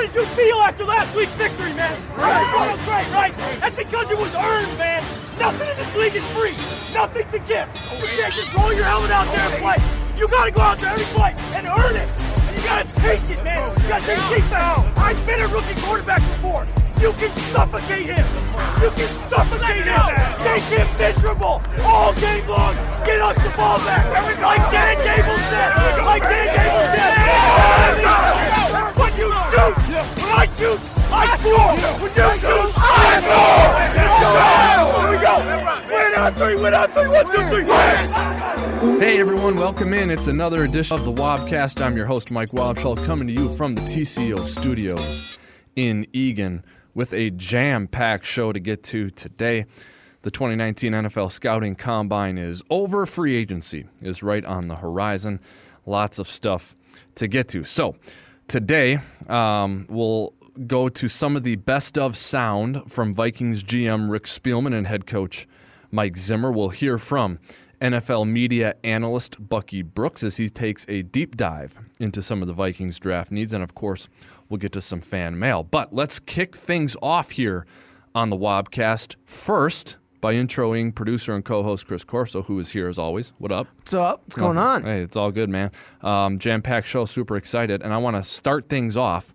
did you feel after last week's victory, man? Right. Oh, great, right? That's because it was earned, man. Nothing in this league is free. Nothing's a gift. You can't just roll your helmet out there and play. You gotta go out there every play and earn it. And You gotta take it, man. You gotta take defense. I've been a rookie quarterback before. You can suffocate him. You can suffocate him. Make him miserable all game long. Get us the ball back. Like Dan Gable said. Like Dan Gable said. Hey everyone, welcome in. It's another edition of the Wobcast. I'm your host, Mike Wobschall, coming to you from the TCO studios in Eagan with a jam packed show to get to today. The 2019 NFL Scouting Combine is over. Free agency is right on the horizon. Lots of stuff to get to. So, today um, we'll go to some of the best of sound from Vikings GM Rick Spielman and head coach Mike Zimmer. We'll hear from NFL media analyst Bucky Brooks as he takes a deep dive into some of the Vikings draft needs. And of course, we'll get to some fan mail. But let's kick things off here on the Wobcast first by introing producer and co host Chris Corso, who is here as always. What up? What's up? What's going on? Hey, it's all good, man. Um, Jam packed show, super excited. And I want to start things off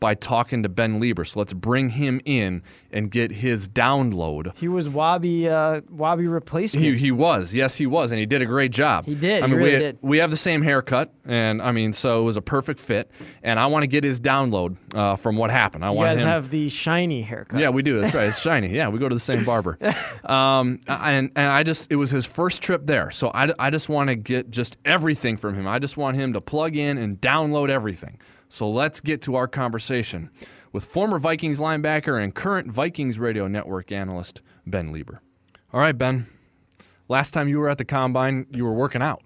by talking to Ben Leber. So let's bring him in and get his download. He was Wobby uh, Wobby replacement. He, he was, yes, he was, and he did a great job. He did, I he mean, really we did. we have the same haircut, and I mean, so it was a perfect fit. And I want to get his download uh, from what happened. I you want guys him. have the shiny haircut. Yeah, we do. That's right. It's shiny. Yeah, we go to the same barber. Um, and and I just it was his first trip there, so I, I just want to get just everything from him. I just want him to plug in and download everything. So let's get to our conversation with former Vikings linebacker and current Vikings radio network analyst Ben Leber. All right, Ben. Last time you were at the combine, you were working out.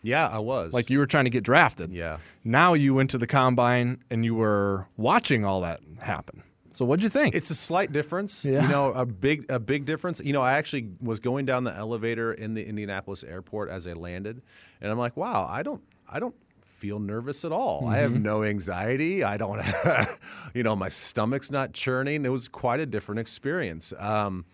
Yeah, I was. Like you were trying to get drafted. Yeah. Now you went to the combine and you were watching all that happen. So what'd you think? It's a slight difference. Yeah. You know, a big a big difference. You know, I actually was going down the elevator in the Indianapolis airport as I landed, and I'm like, wow, I don't I don't feel nervous at all. I have no anxiety. I don't you know, my stomach's not churning. It was quite a different experience. Um,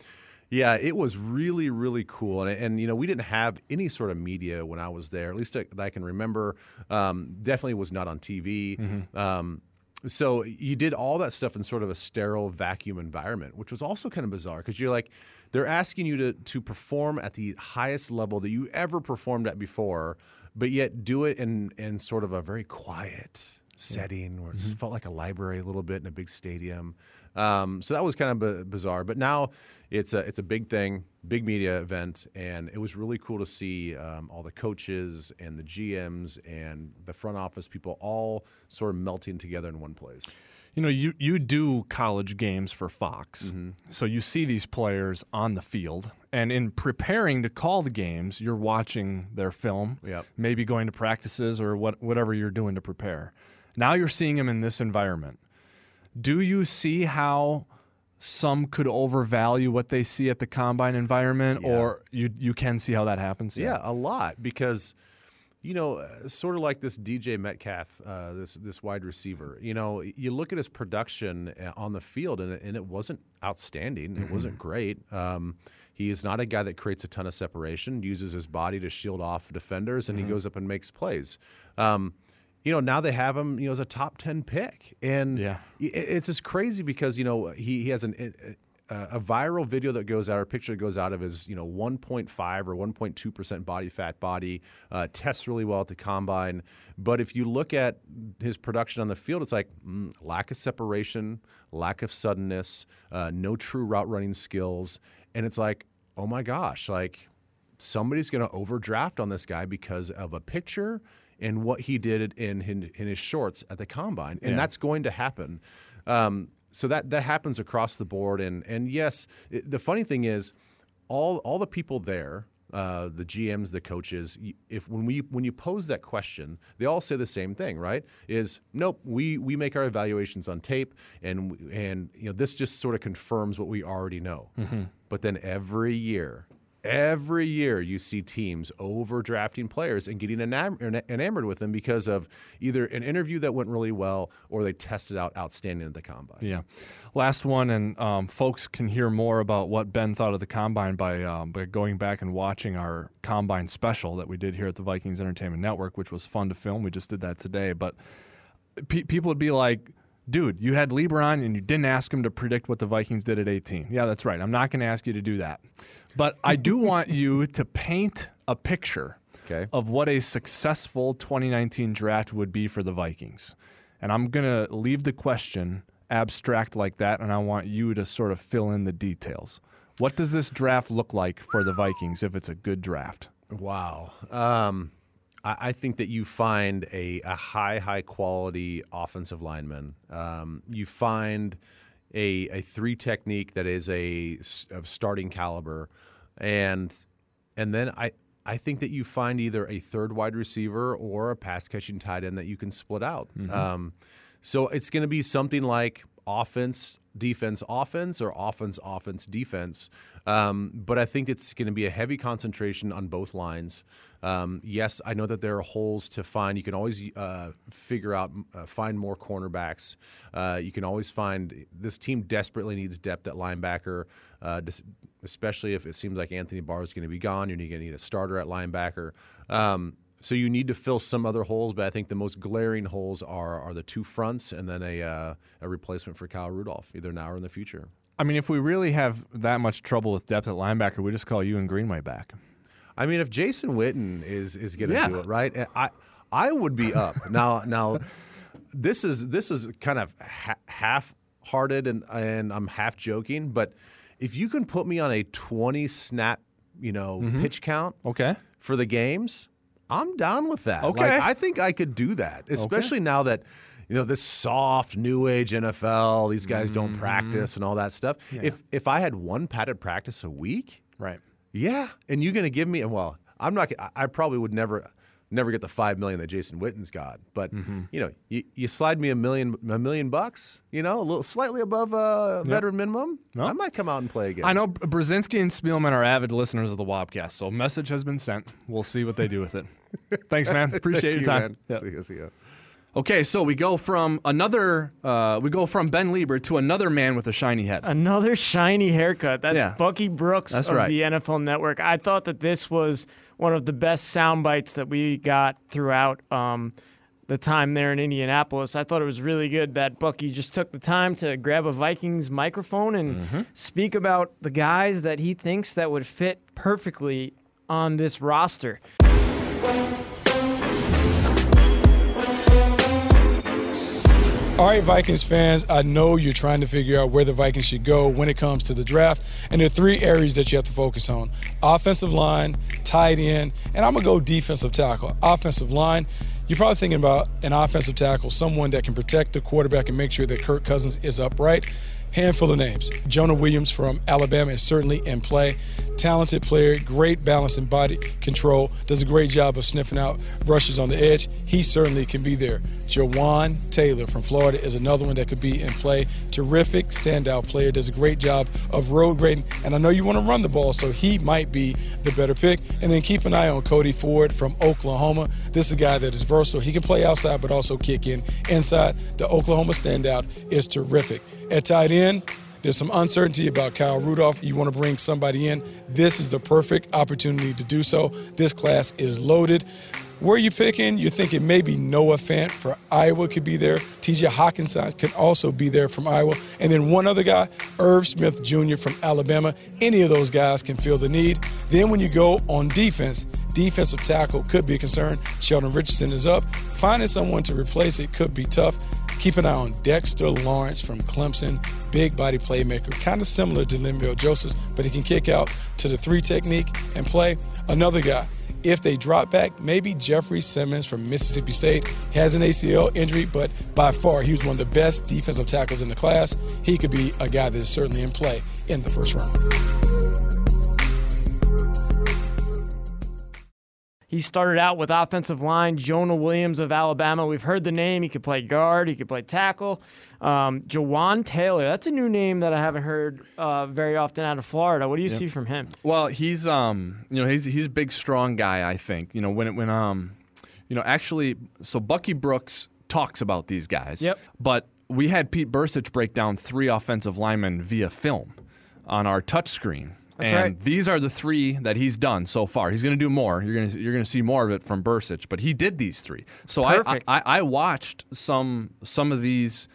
yeah, it was really, really cool, and, and you know we didn't have any sort of media when I was there. At least I, that I can remember. Um, definitely was not on TV. Um, so you did all that stuff in sort of a sterile vacuum environment, which was also kind of bizarre because you're like, they're asking you to to perform at the highest level that you ever performed at before, but yet do it in in sort of a very quiet setting where it felt like a library a little bit in a big stadium. Um, so that was kind of b- bizarre. But now it's a it's a big thing, big media event, and it was really cool to see um, all the coaches and the GMs and the front office people all sort of melting together in one place. You know, you, you do college games for Fox. Mm-hmm. So you see these players on the field. And in preparing to call the games, you're watching their film, Yep. maybe going to practices or what, whatever you're doing to prepare. Now you're seeing them in this environment. Do you see how some could overvalue what they see at the combine environment, or you, you can see how that happens? Yeah, a lot because you know, sort of like this DK Metcalf, uh, this this wide receiver. You know, you look at his production uh, on the field, and it, and it wasn't outstanding. It wasn't great. Um, he is not a guy that creates a ton of separation, uses his body to shield off defenders, and he goes up and makes plays. Um, you know, now they have him, you know, as a top 10 pick. And Yeah. it's just crazy because, you know, he, he has an, a, a viral video that goes out, or a picture that goes out of his, you know, 1.5 or 1.2% body fat body, uh, tests really well at the combine. But if you look at his production on the field, it's like mm, lack of separation, lack of suddenness, uh, no true route running skills. And it's like, oh my gosh, like somebody's going to overdraft on this guy because of a picture and what he did in in, in his shorts at the combine, and that's going to happen. Um, so that that happens across the board, and and yes, it, the funny thing is, all all the people there. Uh, the GMs, the coaches. If when we when you pose that question, they all say the same thing, right? Is nope. We we make our evaluations on tape, and and you know this just sort of confirms what we already know. But then every year, every year you see teams overdrafting players and getting enamored with them because of either an interview that went really well or they tested out outstanding at the combine. Yeah. Last one, and um, folks can hear more about what Ben thought of the combine by, um, by going back and watching our combine special that we did here at the Vikings Entertainment Network, which was fun to film. We just did that today. But pe- people would be like, dude, you had Lebron and you didn't ask him to predict what the Vikings did at 18. Yeah, that's right. I'm not going to ask you to do that. But I do want you to paint a picture okay. of what a successful 2019 draft would be for the Vikings. And I'm going to leave the question abstract like that, and I want you to sort of fill in the details. What does this draft look like for the Vikings if it's a good draft? Wow. Um, I, think that you find a, a high, high quality offensive lineman. Um, you find a, a three technique that is a of starting caliber, and and then I I think that you find either a third wide receiver or a pass catching tight end that you can split out. Mm-hmm. Um, so it's going to be something like offense, defense, offense, or offense, offense, defense. Um, but I think it's going to be a heavy concentration on both lines. Um, yes, I know that there are holes to find. You can always uh, figure out, uh, find more cornerbacks. Uh, you can always find this team desperately needs depth at linebacker, uh, especially if it seems like Anthony Barr is going to be gone. You're going to need a starter at linebacker. Um, so you need to fill some other holes, but I think the most glaring holes are are the two fronts and then a uh, a replacement for Kyle Rudolph, either now or in the future. I mean, if we really have that much trouble with depth at linebacker, we just call you and Greenway back. I mean, if Jason Witten is is going to yeah. do it right, I I would be up now. Now, this is this is kind of ha- half hearted and and I'm half joking, but if you can put me on a 20 snap, you know, mm-hmm. pitch count, okay, for the games, I'm down with that. Okay, like, I think I could do that, especially okay. now that you know this soft new age NFL. These guys mm-hmm. don't practice and all that stuff. Yeah. If if I had one padded practice a week, right? Yeah, and you're going to give me well, I'm not. I probably would never, never get the five million that Jason Witten's got. But mm-hmm. you know, you, you slide me a million, a million bucks. You know, a little slightly above a veteran yep. minimum. I might come out and play again. I know Brzezinski and Spielman are avid listeners of the Wobcast, so message has been sent. We'll see what they do with it. Thanks, man. Appreciate your time. You, yep. See you. See you. Okay, so we go from another, uh, we go from Ben Leber to another man with a shiny head. Another shiny haircut. That's yeah. Bucky Brooks That's of right. the NFL Network. I thought that this was one of the best sound bites that we got throughout um, the time there in Indianapolis. I thought it was really good that Bucky just took the time to grab a Vikings microphone and mm-hmm. speak about the guys that he thinks that would fit perfectly on this roster. All right, Vikings fans, I know you're trying to figure out where the Vikings should go when it comes to the draft. And there are three areas that you have to focus on offensive line, tight end, and I'm going to go defensive tackle. Offensive line, you're probably thinking about an offensive tackle, someone that can protect the quarterback and make sure that Kirk Cousins is upright. Handful of names. Jonah Williams from Alabama is certainly in play. Talented player, great balance and body control, does a great job of sniffing out rushes on the edge. He certainly can be there. Jawaan Taylor from Florida is another one that could be in play. Terrific standout player, does a great job of road grading. And I know you want to run the ball, so he might be the better pick. And then keep an eye on Cody Ford from Oklahoma. This is a guy that is versatile. He can play outside, but also kick in inside. The Oklahoma standout is terrific. At tight end, there's some uncertainty about Kyle Rudolph. You want to bring somebody in. This is the perfect opportunity to do so. This class is loaded. Where you picking? You're thinking maybe Noah Fant for Iowa could be there. TJ Hockenson could also be there from Iowa. And then one other guy, Irv Smith Jr. from Alabama. Any of those guys can fill the need. Then when you go on defense, defensive tackle could be a concern. Sheldon Richardson is up. Finding someone to replace it could be tough. Keep an eye on Dexter Lawrence from Clemson, big body playmaker, kind of similar to Linval Joseph, but he can kick out to the three technique and play. Another guy, if they drop back, maybe Jeffrey Simmons from Mississippi State has an ACL injury, but by far he was one of the best defensive tackles in the class. He could be a guy that is certainly in play in the first round. He started out with offensive line Jonah Williams of Alabama. We've heard the name. He could play guard. He could play tackle. Um, Jawaan Taylor. That's a new name that I haven't heard uh, very often out of Florida. What do you see from him? Well, he's um, you know, he's he's a big, strong guy. I think you know when it when um, you know, actually, so Bucky Brooks talks about these guys. Yep. But we had Pete Bercich break down three offensive linemen via film on our touchscreen. That's and right. these are the three that he's done so far. He's going to do more. You're going to you're going to see more of it from Bercich, but he did these three. So I, I I I watched some some of these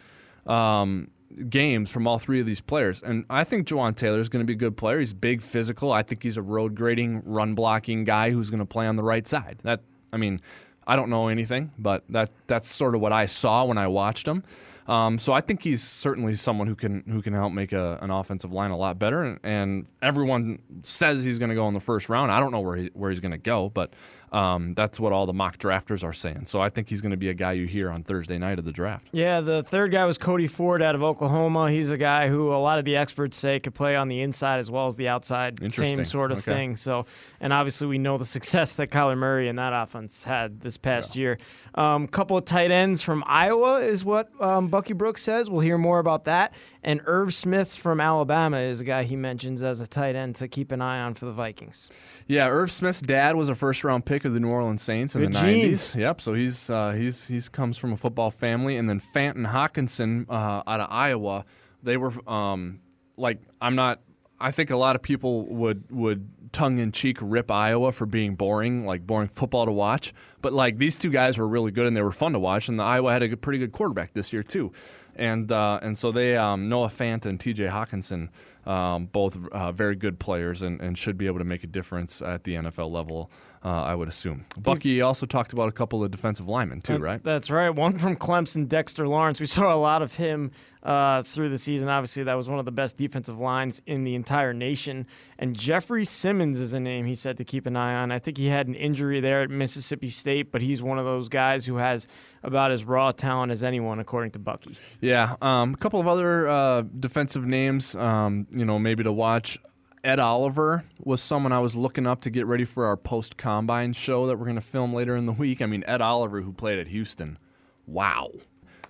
um, games from all three of these players, and I think Jawaan Taylor is going to be a good player. He's big, physical. I think he's a road grading, run blocking guy who's going to play on the right side. That I mean, I don't know anything, but that that's sort of what I saw when I watched him. Um, so I think he's certainly someone who can who can help make a, an offensive line a lot better. And, and everyone says he's going to go in the first round. I don't know where he, where he's going to go, but um, that's what all the mock drafters are saying. So I think he's going to be a guy you hear on Thursday night of the draft. Yeah, the third guy was Cody Ford out of Oklahoma. He's a guy who a lot of the experts say could play on the inside as well as the outside. Same sort of Okay. thing. So, and obviously we know the success that Kyler Murray and that offense had this past year. A um, couple of tight ends from Iowa is what um, Bucky Brooks says. We'll hear more about that. And Irv Smith from Alabama is a guy he mentions as a tight end to keep an eye on for the Vikings. Yeah, Irv Smith's dad was a first round pick of the New Orleans Saints in Good the genes. '90s. Yep, so he's uh, he's he's comes from a football family, and then Fant and Hockenson uh, out of Iowa. They were um, like I'm not. I think a lot of people would would tongue in cheek rip Iowa for being boring, like boring football to watch. But like these two guys were really good and they were fun to watch, and the Iowa had a good- pretty good quarterback this year too. And uh, and so they um, Noah Fant and T.J. Hockenson, um, both uh, very good players and, and should be able to make a difference at the NFL level. Uh, I would assume. Bucky also talked about a couple of defensive linemen too, That- right? That's right. One from Clemson, Dexter Lawrence. We saw a lot of him uh, through the season. Obviously, that was one of the best defensive lines in the entire nation. And Jeffrey Simmons is a name he said to keep an eye on. I think he had an injury there at Mississippi State, but he's one of those guys who has about as raw talent as anyone, according to Bucky. Yeah, um, a couple of other uh, defensive names, um, you know, maybe to watch. Ed Oliver was someone I was looking up to get ready for our post combine show that we're going to film later in the week. I mean, Ed Oliver, who played at Houston, wow.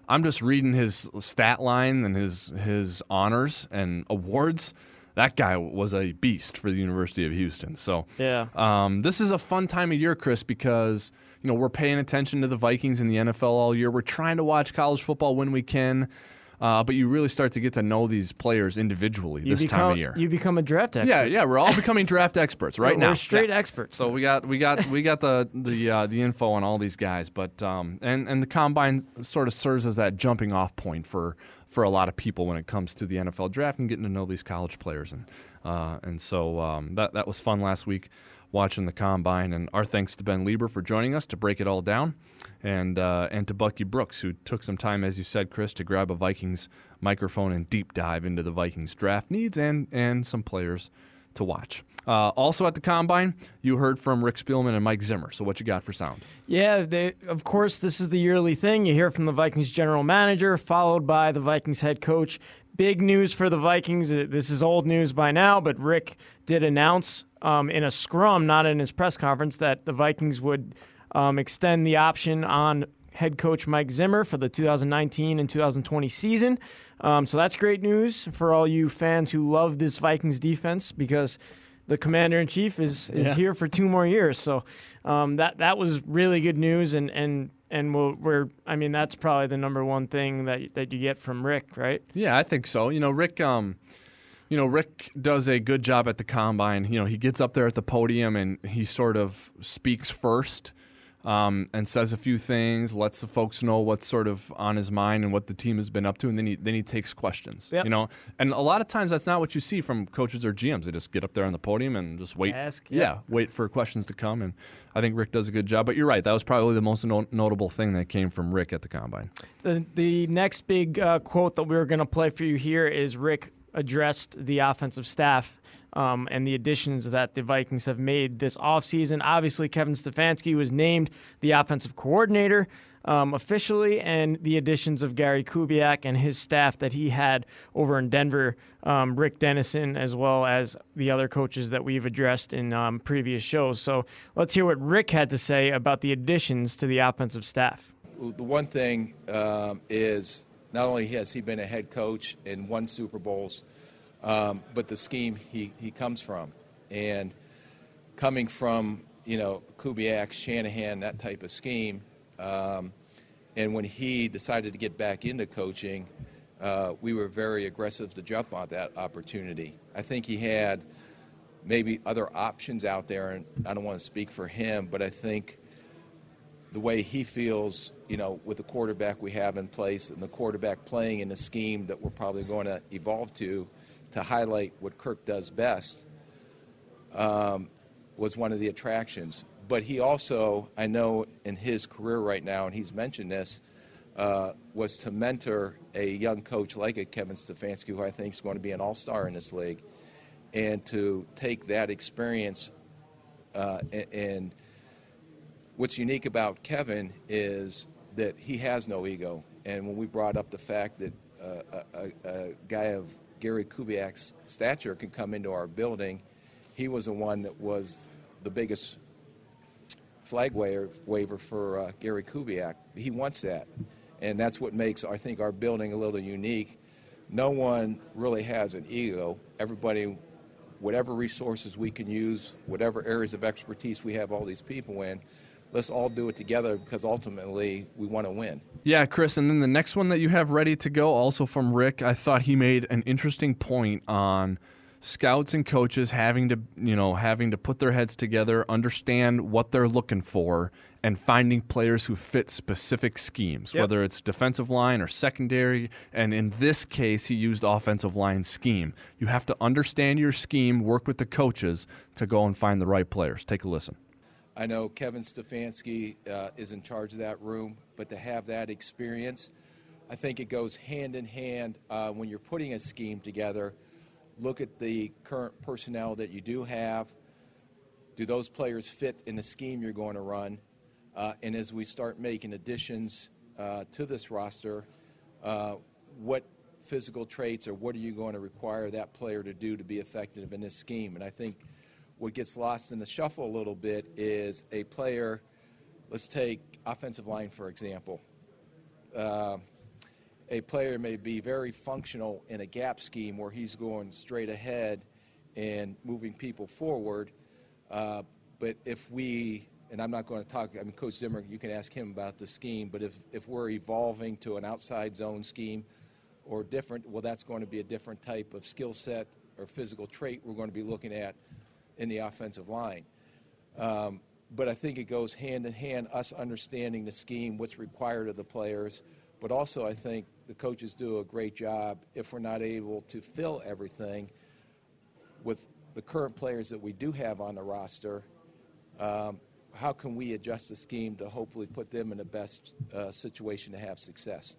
I'm just reading his stat line and his his honors and awards. That guy was a beast for the University of Houston. So Yeah. um, this is a fun time of year, Chris, because you know we're paying attention to the Vikings in the NFL all year. We're trying to watch college football when we can, uh, but you really start to get to know these players individually You this become, time of year. You become a draft expert. yeah, yeah, we're all becoming draft experts right We're- now. We're straight Yeah. experts. So we got we got we got the the uh, the info on all these guys, but um, and and the combine sort of serves as that jumping off point for for a lot of people when it comes to the NFL draft and getting to know these college players, and uh, and so um, that that was fun last week watching the combine. And our thanks to Ben Leber for joining us to break it all down, and uh, and to Bucky Brooks who took some time, as you said, Chris, to grab a Vikings microphone and deep dive into the Vikings draft needs and and some players to watch. Uh, also at the combine, you heard from Rick Spielman and Mike Zimmer. So what you got for sound? Yeah, they, of course, this is the yearly thing. You hear from the Vikings general manager, followed by the Vikings head coach. Big news for the Vikings. Uh, This is old news by now, but Rick did announce um, in a scrum, not in his press conference, that the Vikings would um, extend the option on head coach Mike Zimmer for the 2019 and 2020 season. Um, so that's great news for all you fans who love this Vikings defense because the commander in chief is is Yeah. here for two more years. So um, that that was really good news, and and and we'll, we're I mean that's probably the number one thing that that you get from Rick, right? Yeah, I think so. You know, Rick. Um, you know, Rick does a good job at the combine. You know, he gets up there at the podium and he sort of speaks first um, and says a few things, lets the folks know what's sort of on his mind and what the team has been up to, and then he then he takes questions. Yep. You know, and a lot of times that's not what you see from coaches or GMs. They just get up there on the podium and just wait. Ask, yeah, yep. wait for questions to come. And I think Rick does a good job. But you're right. That was probably the most no- notable thing that came from Rick at the combine. The the next big uh, quote that we were going to play for you here is Rick addressed the offensive staff um, and the additions that the Vikings have made this offseason. Obviously, Kevin Stefanski was named the offensive coordinator um, officially, and the additions of Gary Kubiak and his staff that he had over in Denver, um, Rick Dennison, as well as the other coaches that we've addressed in um, previous shows. So let's hear what Rick had to say about the additions to the offensive staff. The one thing um, is not only has he been a head coach and won Super Bowls, um, but the scheme he, he comes from. And coming from, you know, Kubiak, Shanahan, that type of scheme, um, and when he decided to get back into coaching, uh, we were very aggressive to jump on that opportunity. I think he had maybe other options out there, and I don't want to speak for him, but I think the way he feels, you know, with the quarterback we have in place and the quarterback playing in the scheme that we're probably going to evolve to, to highlight what Kirk does best, um, was one of the attractions. But he also, I know in his career right now, and he's mentioned this, uh, was to mentor a young coach like a Kevin Stefanski, who I think is going to be an all star in this league, and to take that experience. Uh, and, what's unique about Kevin is that he has no ego. And when we brought up the fact that uh, a, a, guy of Gary Kubiak's stature can come into our building, he was the one that was the biggest flag waiver for uh, Gary Kubiak. He wants that. And that's what makes, I think, our building a little unique. No one really has an ego. Everybody, whatever resources we can use, whatever areas of expertise we have all these people in, let's all do it together because ultimately we want to win. Yeah, Chris. And then the next one that you have ready to go, also from Rick, I thought he made an interesting point on scouts and coaches having to you know having to put their heads together understand what they're looking for and finding players who fit specific schemes yep. whether it's defensive line or secondary and in this case he used offensive line scheme you have to understand your scheme work with the coaches to go and find the right players take a listen i know kevin stefanski uh, is in charge of that room but to have that experience i think it goes hand in hand uh, when you're putting a scheme together look at the current personnel that you do have. Do those players fit in the scheme you're going to run? Uh, and as we start making additions uh, to this roster, uh, what physical traits or what are you going to require that player to do to be effective in this scheme? And I think what gets lost in the shuffle a little bit is a player, let's take offensive line for example. Uh, a player may be very functional in a gap scheme where he's going straight ahead and moving people forward. Uh, but if we, and I'm not going to talk, I mean, Coach Zimmer, you can ask him about the scheme, but if, if we're evolving to an outside zone scheme or different, well, that's going to be a different type of skill set or physical trait we're going to be looking at in the offensive line. Um, but I think it goes hand in hand, us understanding the scheme, what's required of the players, but also I think the coaches do a great job if we're not able to fill everything with the current players that we do have on the roster. Um, how can we adjust the scheme to hopefully put them in the best uh, situation to have success?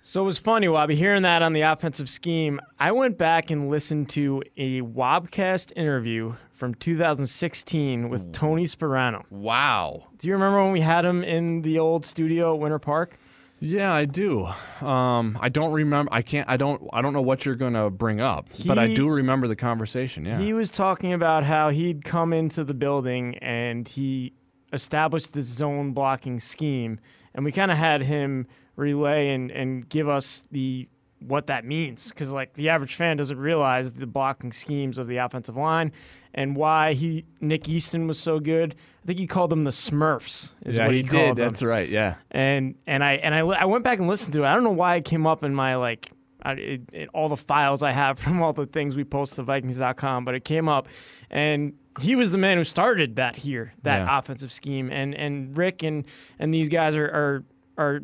So it was funny, Wobby, hearing that on the offensive scheme. I went back and listened to a Wobcast interview from 2016 with Tony Sparano. Wow. Do you remember when we had him in the old studio at Winter Park? Yeah, I do. Um, I don't remember. I can't. I don't. I don't know what you're gonna bring up, he, but I do remember the conversation. Yeah, he was talking about how he'd come into the building and he established this zone blocking scheme, and we kind of had him relay and and give us the what that means because like the average fan doesn't realize the blocking schemes of the offensive line and why he Nick Easton was so good. I think he called them the Smurfs. Is yeah, what he, he did. That's right. Yeah. And and I and I, I went back and listened to it. I don't know why it came up in my like I, it, it, all the files I have from all the things we post to Vikings.com, but it came up, and he was the man who started that here, that yeah. offensive scheme, and and Rick and and these guys are are are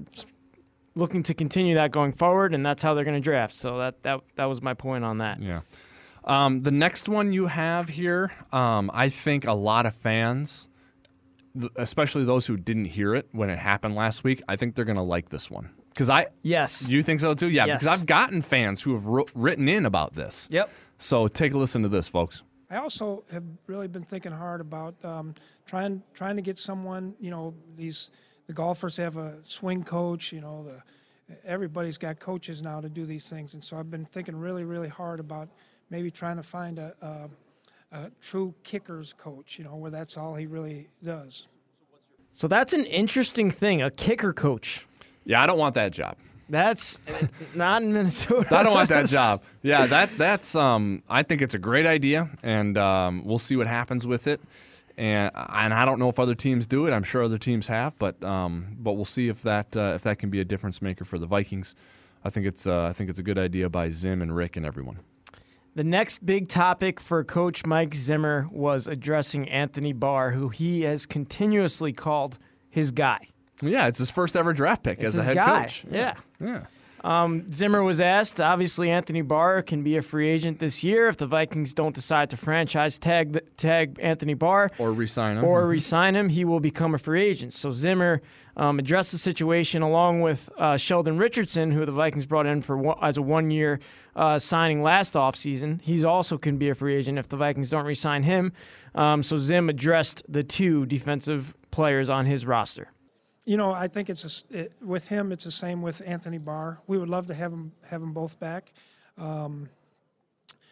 looking to continue that going forward, and that's how they're going to draft. So that that that was my point on that. Yeah. Um, the next one you have here, um, I think a lot of fans, especially those who didn't hear it when it happened last week, I think they're going to like this one. Because I, yes, you think so too, yeah. Yes. Because I've gotten fans who have written in about this. Yep. So take a listen to this, folks. I also have really been thinking hard about um, trying trying to get someone. You know, these the golfers have a swing coach. You know, the everybody's got coaches now to do these things, and so I've been thinking really, really hard about maybe trying to find a, a, a true kickers coach. You know, where that's all he really does. So that's an interesting thing, a kicker coach. Yeah, I don't want that job. That's not in Minnesota. I don't want that job. Yeah, that that's um I think it's a great idea and um, we'll see what happens with it. And and I don't know if other teams do it. I'm sure other teams have, but um but we'll see if that uh, if that can be a difference maker for the Vikings. I think it's uh, I think it's a good idea by Zim and Rick and everyone. The next big topic for Coach Mike Zimmer was addressing Anthony Barr, who he has continuously called his guy. Yeah, it's his first ever draft pick It's as a head guy. coach. Yeah. Yeah. Zimmer was asked. Obviously, Anthony Barr can be a free agent this year if the Vikings don't decide to franchise tag tag Anthony Barr Or resign him. or resign him. He will become a free agent. So Zimmer um, addressed the situation along with uh, Sheldon Richardson, who the Vikings brought in for one, as a one-year uh, signing last offseason. He's also can be a free agent if the Vikings don't resign him. Um, so Zim addressed the two defensive players on his roster. You know, I think it's a it, with him. It's the same with Anthony Barr. We would love to have him have them both back. Um,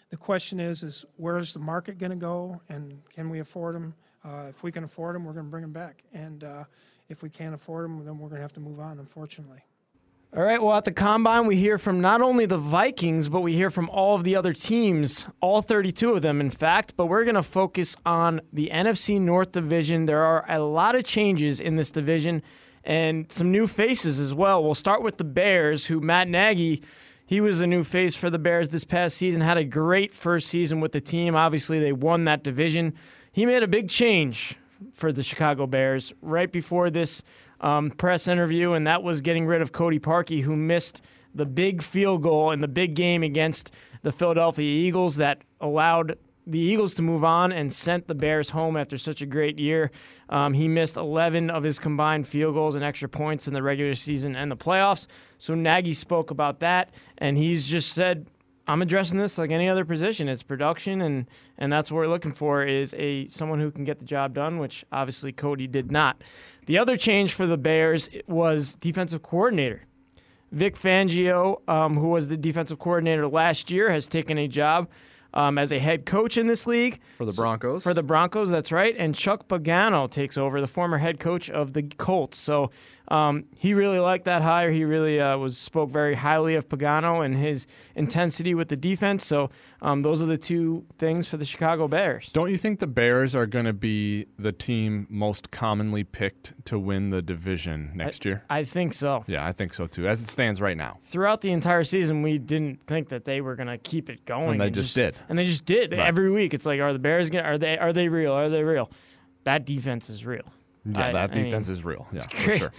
the question is, is where is the market going to go, and can we afford them? Uh, if we can afford them, we're going to bring them back, and uh, if we can't afford them, then we're going to have to move on. Unfortunately. All right. Well, at the combine, we hear from not only the Vikings, but we hear from all of the other teams, all 32 of them, in fact. But we're going to focus on the NFC North Division. There are a lot of changes in this division and some new faces as well. We'll start with the Bears, who Matt Nagy. He was a new face for the Bears this past season, had a great first season with the team. Obviously, they won that division. He made a big change for the Chicago Bears right before this um, press interview, and that was getting rid of Cody Parkey, who missed the big field goal in the big game against the Philadelphia Eagles that allowed the Eagles to move on and sent the Bears home after such a great year. Um, he missed 11 of his combined field goals and extra points in the regular season and the playoffs. So Nagy spoke about that, and he's just said, I'm addressing this like any other position. It's production, and and that's what we're looking for is a someone who can get the job done, which obviously Cody did not. The other change for the Bears was defensive coordinator. Vic Fangio, um, who was the defensive coordinator last year, has taken a job um, as a head coach in this league for the Broncos. for the Broncos. That's right, and Chuck Pagano takes over, the former head coach of the Colts. So um, he really liked that hire. He really uh, was spoke very highly of Pagano and his intensity with the defense. So um, those are the two things for the Chicago Bears. Don't you think the Bears are going to be the team most commonly picked to win the division next year? I think so. Yeah, I think so too, as it stands right now. Throughout the entire season, we didn't think that they were going to keep it going. And they just did. And they just did. Right. Every week, it's like, are the Bears going? Are they? Are they real? Are they real? That defense is real. Yeah, I- that I mean, defense is real. Yeah, for great. sure.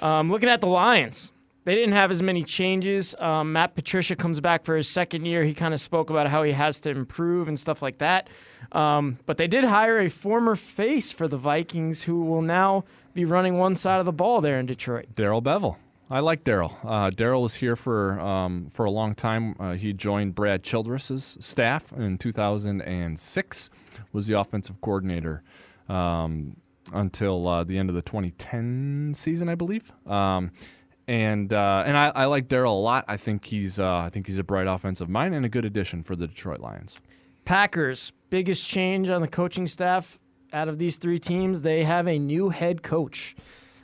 Um, looking at the Lions, they didn't have as many changes. Um, Matt Patricia comes back for his second year. He kind of spoke about how he has to improve and stuff like that. Um, but they did hire a former face for the Vikings who will now be running one side of the ball there in Detroit. Darrell Bevell. I like Darrell. Uh, Darrell was here for um, for a long time. Uh, he joined Brad Childress's staff in 2006. Was the offensive coordinator um, until uh, the end of the 2010 season, I believe. Um, and uh, and I, I like Darrell a lot. I think he's uh, I think he's a bright offensive mind and a good addition for the Detroit Lions. Packers, biggest change on the coaching staff out of these three teams, they have a new head coach.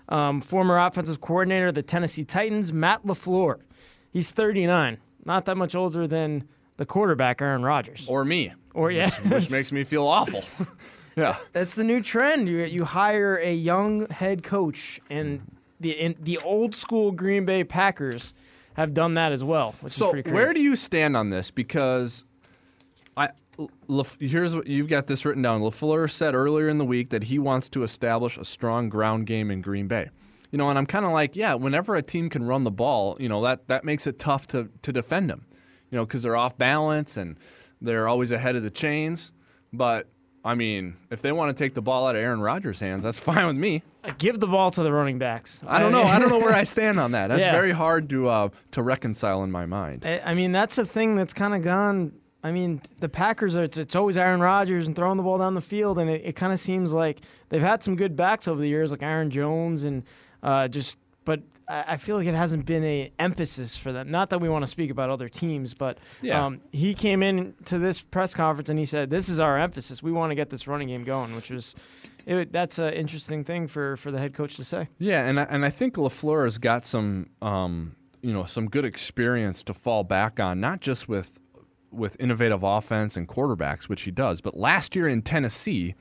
Um, former offensive coordinator of the Tennessee Titans, Matt LaFleur. He's 39, not that much older than the quarterback, Aaron Rodgers. Or me, Or, yeah, which makes me feel awful. yeah. that's the new trend. You, you hire a young head coach, and the in, the old school Green Bay Packers have done that as well. So where do you stand on this? Because I here's what you've got this written down. Lafleur said earlier in the week that he wants to establish a strong ground game in Green Bay. You know, and I'm kind of like, yeah, whenever a team can run the ball, you know that that makes it tough to to defend them. You know, because they're off balance and they're always ahead of the chains. But I mean, if they want to take the ball out of Aaron Rodgers' hands, that's fine with me. give the ball to the running backs? I don't know. I don't know where I stand on that. That's Yeah. very hard to uh, to reconcile in my mind. I I mean, that's a thing that's kind of gone. I mean, the Packers are it's, it's always Aaron Rodgers and throwing the ball down the field, and it, it kind of seems like they've had some good backs over the years, like Aaron Jones, and uh, just. But I feel like it hasn't been a emphasis for them. Not that we want to speak about other teams, but Yeah. um, he came in to this press conference and he said, "This is our emphasis. We want to get this running game going," which was. It, that's an interesting thing for, for the head coach to say. Yeah, and I, and I think Lafleur has got some um, you know some good experience to fall back on, not just with with innovative offense and quarterbacks, which he does, but last year in Tennessee,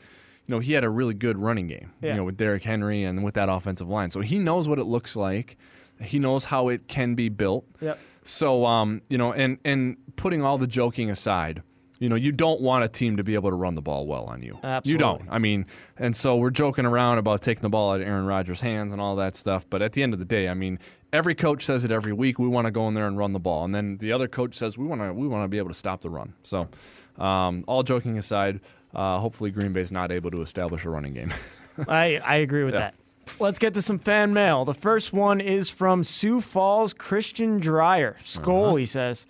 you know he had a really good running game, Yeah. you know, with Derrick Henry and with that offensive line. So he knows what it looks like. He knows how it can be built. Yep. So um, you know, and and putting all the joking aside, you know, you don't want a team to be able to run the ball well on you. Absolutely. You don't. I mean, and so we're joking around about taking the ball out of Aaron Rodgers' hands and all that stuff. But at the end of the day, I mean, every coach says it every week. We want to go in there and run the ball, and then the other coach says we want to we want to be able to stop the run. So, um, all joking aside, uh, hopefully Green Bay's not able to establish a running game. I, I agree with Yeah. that. Let's get to some fan mail. The first one is from Sioux Falls Christian Dryer. Skol, he says.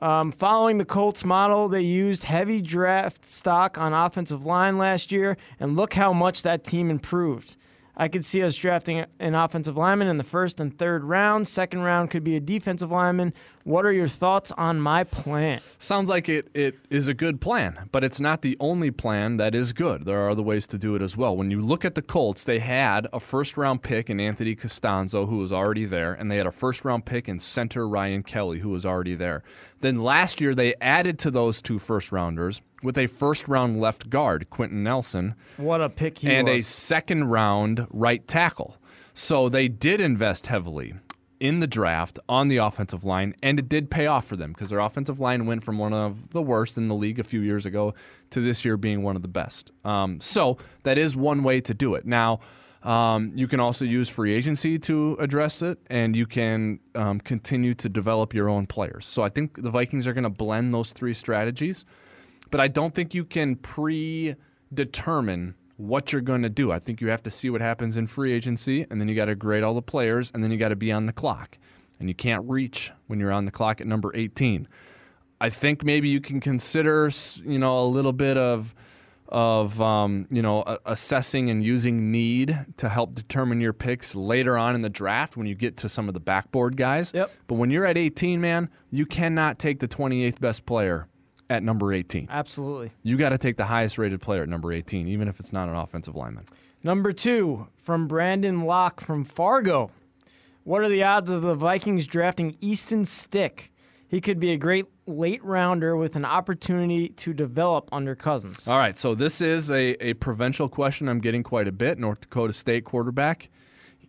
Um, following the Colts model, they used heavy draft stock on offensive line last year, and look how much that team improved. I could see us drafting an offensive lineman in the first and third round. Second round could be a defensive lineman. What are your thoughts on my plan? Sounds like it, it is a good plan, but it's not the only plan that is good. There are other ways to do it as well. When you look at the Colts, they had a first round pick in Anthony Castonzo, who was already there, and they had a first round pick in center Ryan Kelly, who was already there. Then last year, they added to those two first rounders with a first round left guard, Quenton Nelson, What a pick he and a second round right tackle. So they did invest heavily in the draft on the offensive line, and it did pay off for them because their offensive line went from one of the worst in the league a few years ago to this year being one of the best. Um, so that is one way to do it. Now, um, you can also use free agency to address it, and you can um, continue to develop your own players. So I think the Vikings are going to blend those three strategies but I don't think you can predetermine what you're going to do. I think you have to see what happens in free agency, and then you got to grade all the players, and then you got to be on the clock. And you can't reach when you're on the clock at number 18. I think maybe you can consider, you know, a little bit of of um, you know assessing and using need to help determine your picks later on in the draft when you get to some of the backboard guys. Yep. But when you're at 18, man, you cannot take the 28th best player at number 18. Absolutely. You got to take the highest rated player at number 18, even if it's not an offensive lineman. Number two, from Brandon Locke from Fargo. What are the odds of the Vikings drafting Easton Stick? He could be a great late rounder with an opportunity to develop under Cousins. All right, so this is a, a provincial question I'm getting quite a bit. North Dakota State quarterback,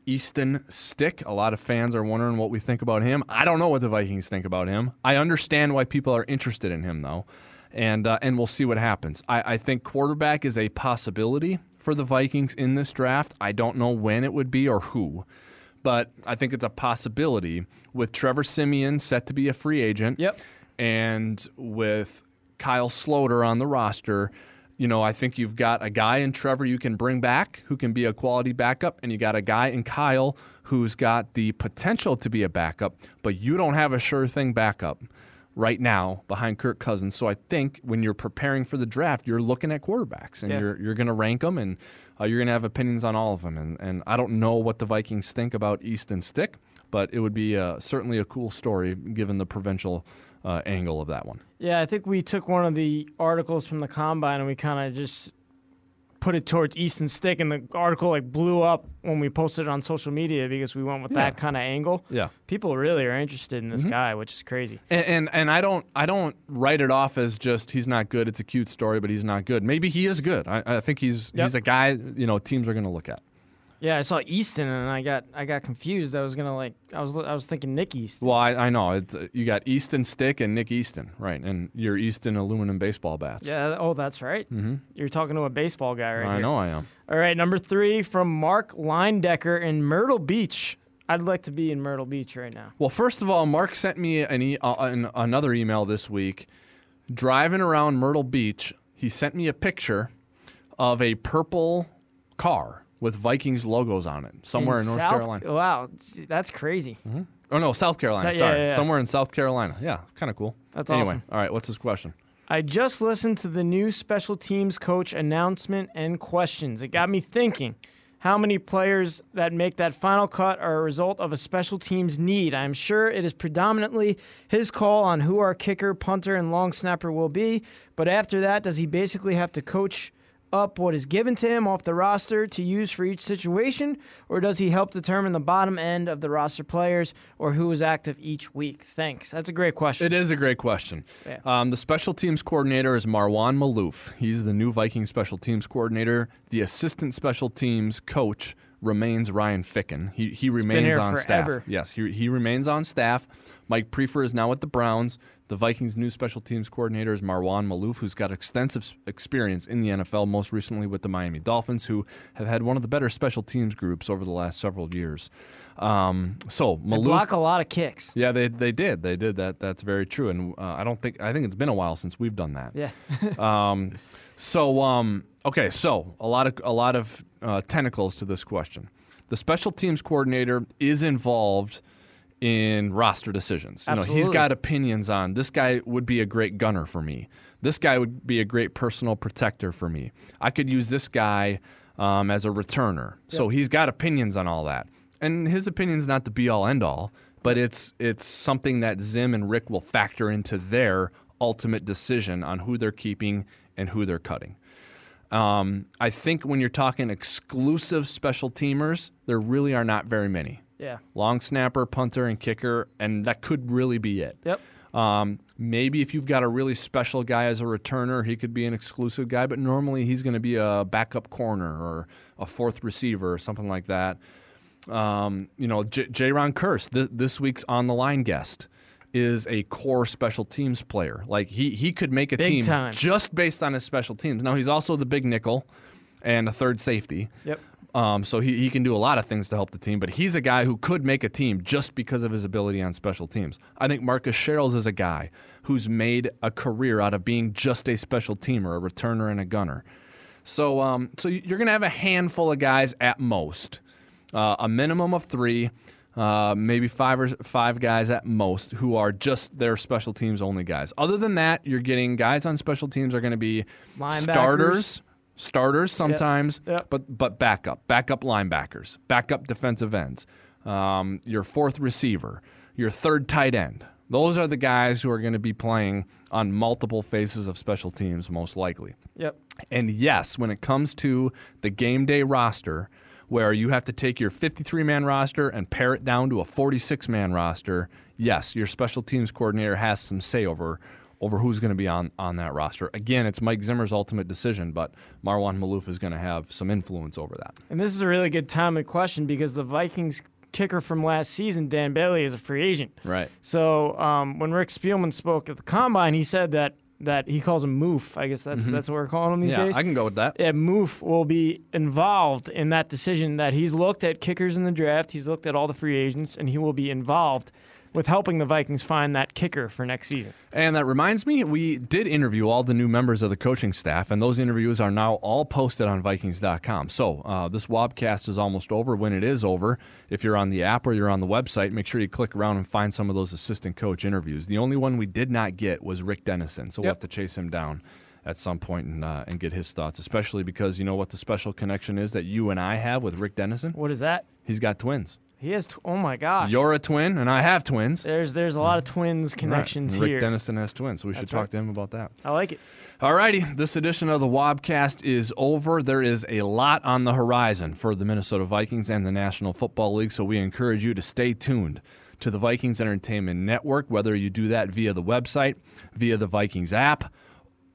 Easton Stick. A lot of fans are wondering what we think about him. I don't know what the Vikings think about him. I understand why people are interested in him, though, and uh, and we'll see what happens. I, I think quarterback is a possibility for the Vikings in this draft. I don't know when it would be or who. But I think it's a possibility with Trevor Siemian set to be a free agent. Yep. and with Kyle Sloter on the roster, you know, I think you've got a guy in Trevor you can bring back who can be a quality backup, and you got a guy in Kyle who's got the potential to be a backup, but you don't have a sure thing backup right now behind Kirk Cousins. So I think when you're preparing for the draft, you're looking at quarterbacks and Yeah. you're you're going to rank them and uh, you're going to have opinions on all of them. And and I don't know what the Vikings think about Easton Stick, but it would be uh, certainly a cool story given the provincial uh, angle of that one. Yeah, I think we took one of the articles from the combine and we kind of just put it towards Easton Stick, and the article like blew up when we posted it on social media because we went with Yeah. that kind of angle. Yeah. People really are interested in this mm-hmm. guy, which is crazy. And, and and I don't I don't write it off as just he's not good. It's a cute story, but he's not good. Maybe he is good. I, I think he's Yep. he's a guy you know teams are going to look at. Yeah, I saw Easton and I got I got confused. I was gonna like I was I was thinking Nick Easton. Well, I, I know it's uh, you got Easton Stick and Nick Easton, right? And your Easton aluminum baseball bats. Yeah. Oh, that's right. Mm-hmm. You're talking to a baseball guy right I here. know I am. All right, number three from Mark Linedecker in Myrtle Beach. I'd like to be in Myrtle Beach right now. Well, first of all, Mark sent me an, e- uh, an another email this week. Driving around Myrtle Beach, he sent me a picture of a purple car with Vikings logos on it somewhere in, North South- Carolina. Wow, that's crazy. Mm-hmm. Oh no, South Carolina. So- yeah, sorry, yeah, yeah. somewhere in South Carolina. Yeah, kind of cool. That's anyway, awesome. all right. What's his question? I just listened to the new special teams coach announcement and questions. It got me thinking how many players that make that final cut are a result of a special teams need. I'm sure it is predominantly his call on who our kicker, punter, and long snapper will be. But after that, does he basically have to coach up what is given to him off the roster to use for each situation, or does he help determine the bottom end of the roster players or who is active each week? Thanks. That's a great question. It is a great question. Yeah. Um, the special teams coordinator is Marwan Maalouf. He's the new Viking special teams coordinator. The assistant special teams coach remains Ryan Ficken. He he remains on forever. staff. Yes, he, he remains on staff. Mike Priefer is now with the Browns. The Vikings' new special teams coordinator is Marwan Maalouf, who's got extensive experience in the NFL, most recently with the Miami Dolphins, who have had one of the better special teams groups over the last several years. Um, so They Maalouf, block a lot of kicks. yeah, they they did. They did that. That's very true. And uh, I don't think I think it's been a while since we've done that. Yeah. Um, so um, okay, so a lot of a lot of uh, tentacles to this question. The special teams coordinator is involved in roster decisions. You know, he's Absolutely. got opinions on this guy would be a great gunner for me. This guy would be a great personal protector for me. I could use this guy um, as a returner. So he's got opinions on all that, and his opinion's not the be all end all, but it's it's something that Zim and Rick will factor into their ultimate decision on who they're keeping and who they're cutting. Um, I think when you're talking exclusive special teamers, there really are not very many. Yeah. Long snapper, punter, and kicker, and that could really be it. Yep. Um, maybe if you've got a really special guy as a returner, he could be an exclusive guy, but normally he's going to be a backup corner or a fourth receiver or something like that. Um, you know, J- Jayron Kearse, th- this week's on the line guest, is a core special teams player. Like he he could make a Big team time. just based on his special teams. Now he's also the big nickel and a third safety. Yep. Um, so he, he can do a lot of things to help the team, but he's a guy who could make a team just because of his ability on special teams. I think Marcus Sherels is a guy who's made a career out of being just a special teamer, a returner, and a gunner. So, um, so you're going to have a handful of guys at most, uh, a minimum of three, uh, maybe five or five guys at most who are just their special teams only guys. Other than that, you're getting guys on special teams are going to be starters, starters sometimes, Yep. but but backup, backup linebackers, backup defensive ends, um, your fourth receiver, your third tight end. Those are the guys who are going to be playing on multiple phases of special teams, most likely. Yep. And yes, when it comes to the game day roster, where you have to take your 53 man roster and pare it down to a 46 man roster, yes, your special teams coordinator has some say over over who's going to be on, on that roster. Again, it's Mike Zimmer's ultimate decision, but Marwan Maalouf is going to have some influence over that. And this is a really good time timely question because the Vikings kicker from last season, Dan Bailey, is a free agent. Right. So um, when Rick Spielman spoke at the combine, he said that that he calls him Moof. I guess that's that's what we're calling him these Mm-hmm. Yeah, days. I can go with that. yeah, Moof will be involved in that decision. That he's looked at kickers in the draft, he's looked at all the free agents, and he will be involved with helping the Vikings find that kicker for next season. And that reminds me, we did interview all the new members of the coaching staff, and those interviews are now all posted on Vikings.com. So uh, this Wobcast is almost over. When it is over, if you're on the app or you're on the website, make sure you click around and find some of those assistant coach interviews. The only one we did not get was Rick Dennison, so we'll have to chase him down at some point and, uh, and get his thoughts, especially because you know what the special connection is that you and I have with Rick Dennison? What is that? He's got twins. He has. T- oh my gosh. You're a twin, and I have twins. there's there's a lot of twins connections Right. Rick here. Dennison has twins, so we should talk right. to him about that. I like it. Alrighty, this edition of the Wobcast is over. There is a lot on the horizon for the Minnesota Vikings and the National Football League, so we encourage you to stay tuned to the Vikings Entertainment Network, whether you do that via the website, via the Vikings app,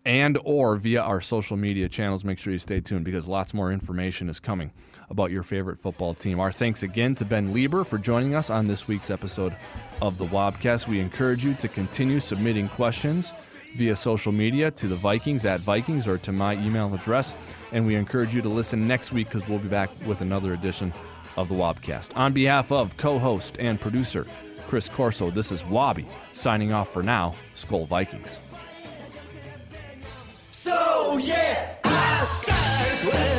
and or via our social media channels. Make sure you stay tuned because lots more information is coming about your favorite football team. Our thanks again to Ben Leber for joining us on this week's episode of the Wobcast. We encourage you to continue submitting questions via social media to the Vikings at Vikings or to my email address. And we encourage you to listen next week because we'll be back with another edition of the Wobcast. On behalf of co host and producer Chris Corso, this is Wobby signing off for now. Skol Vikings. Oh yeah, I.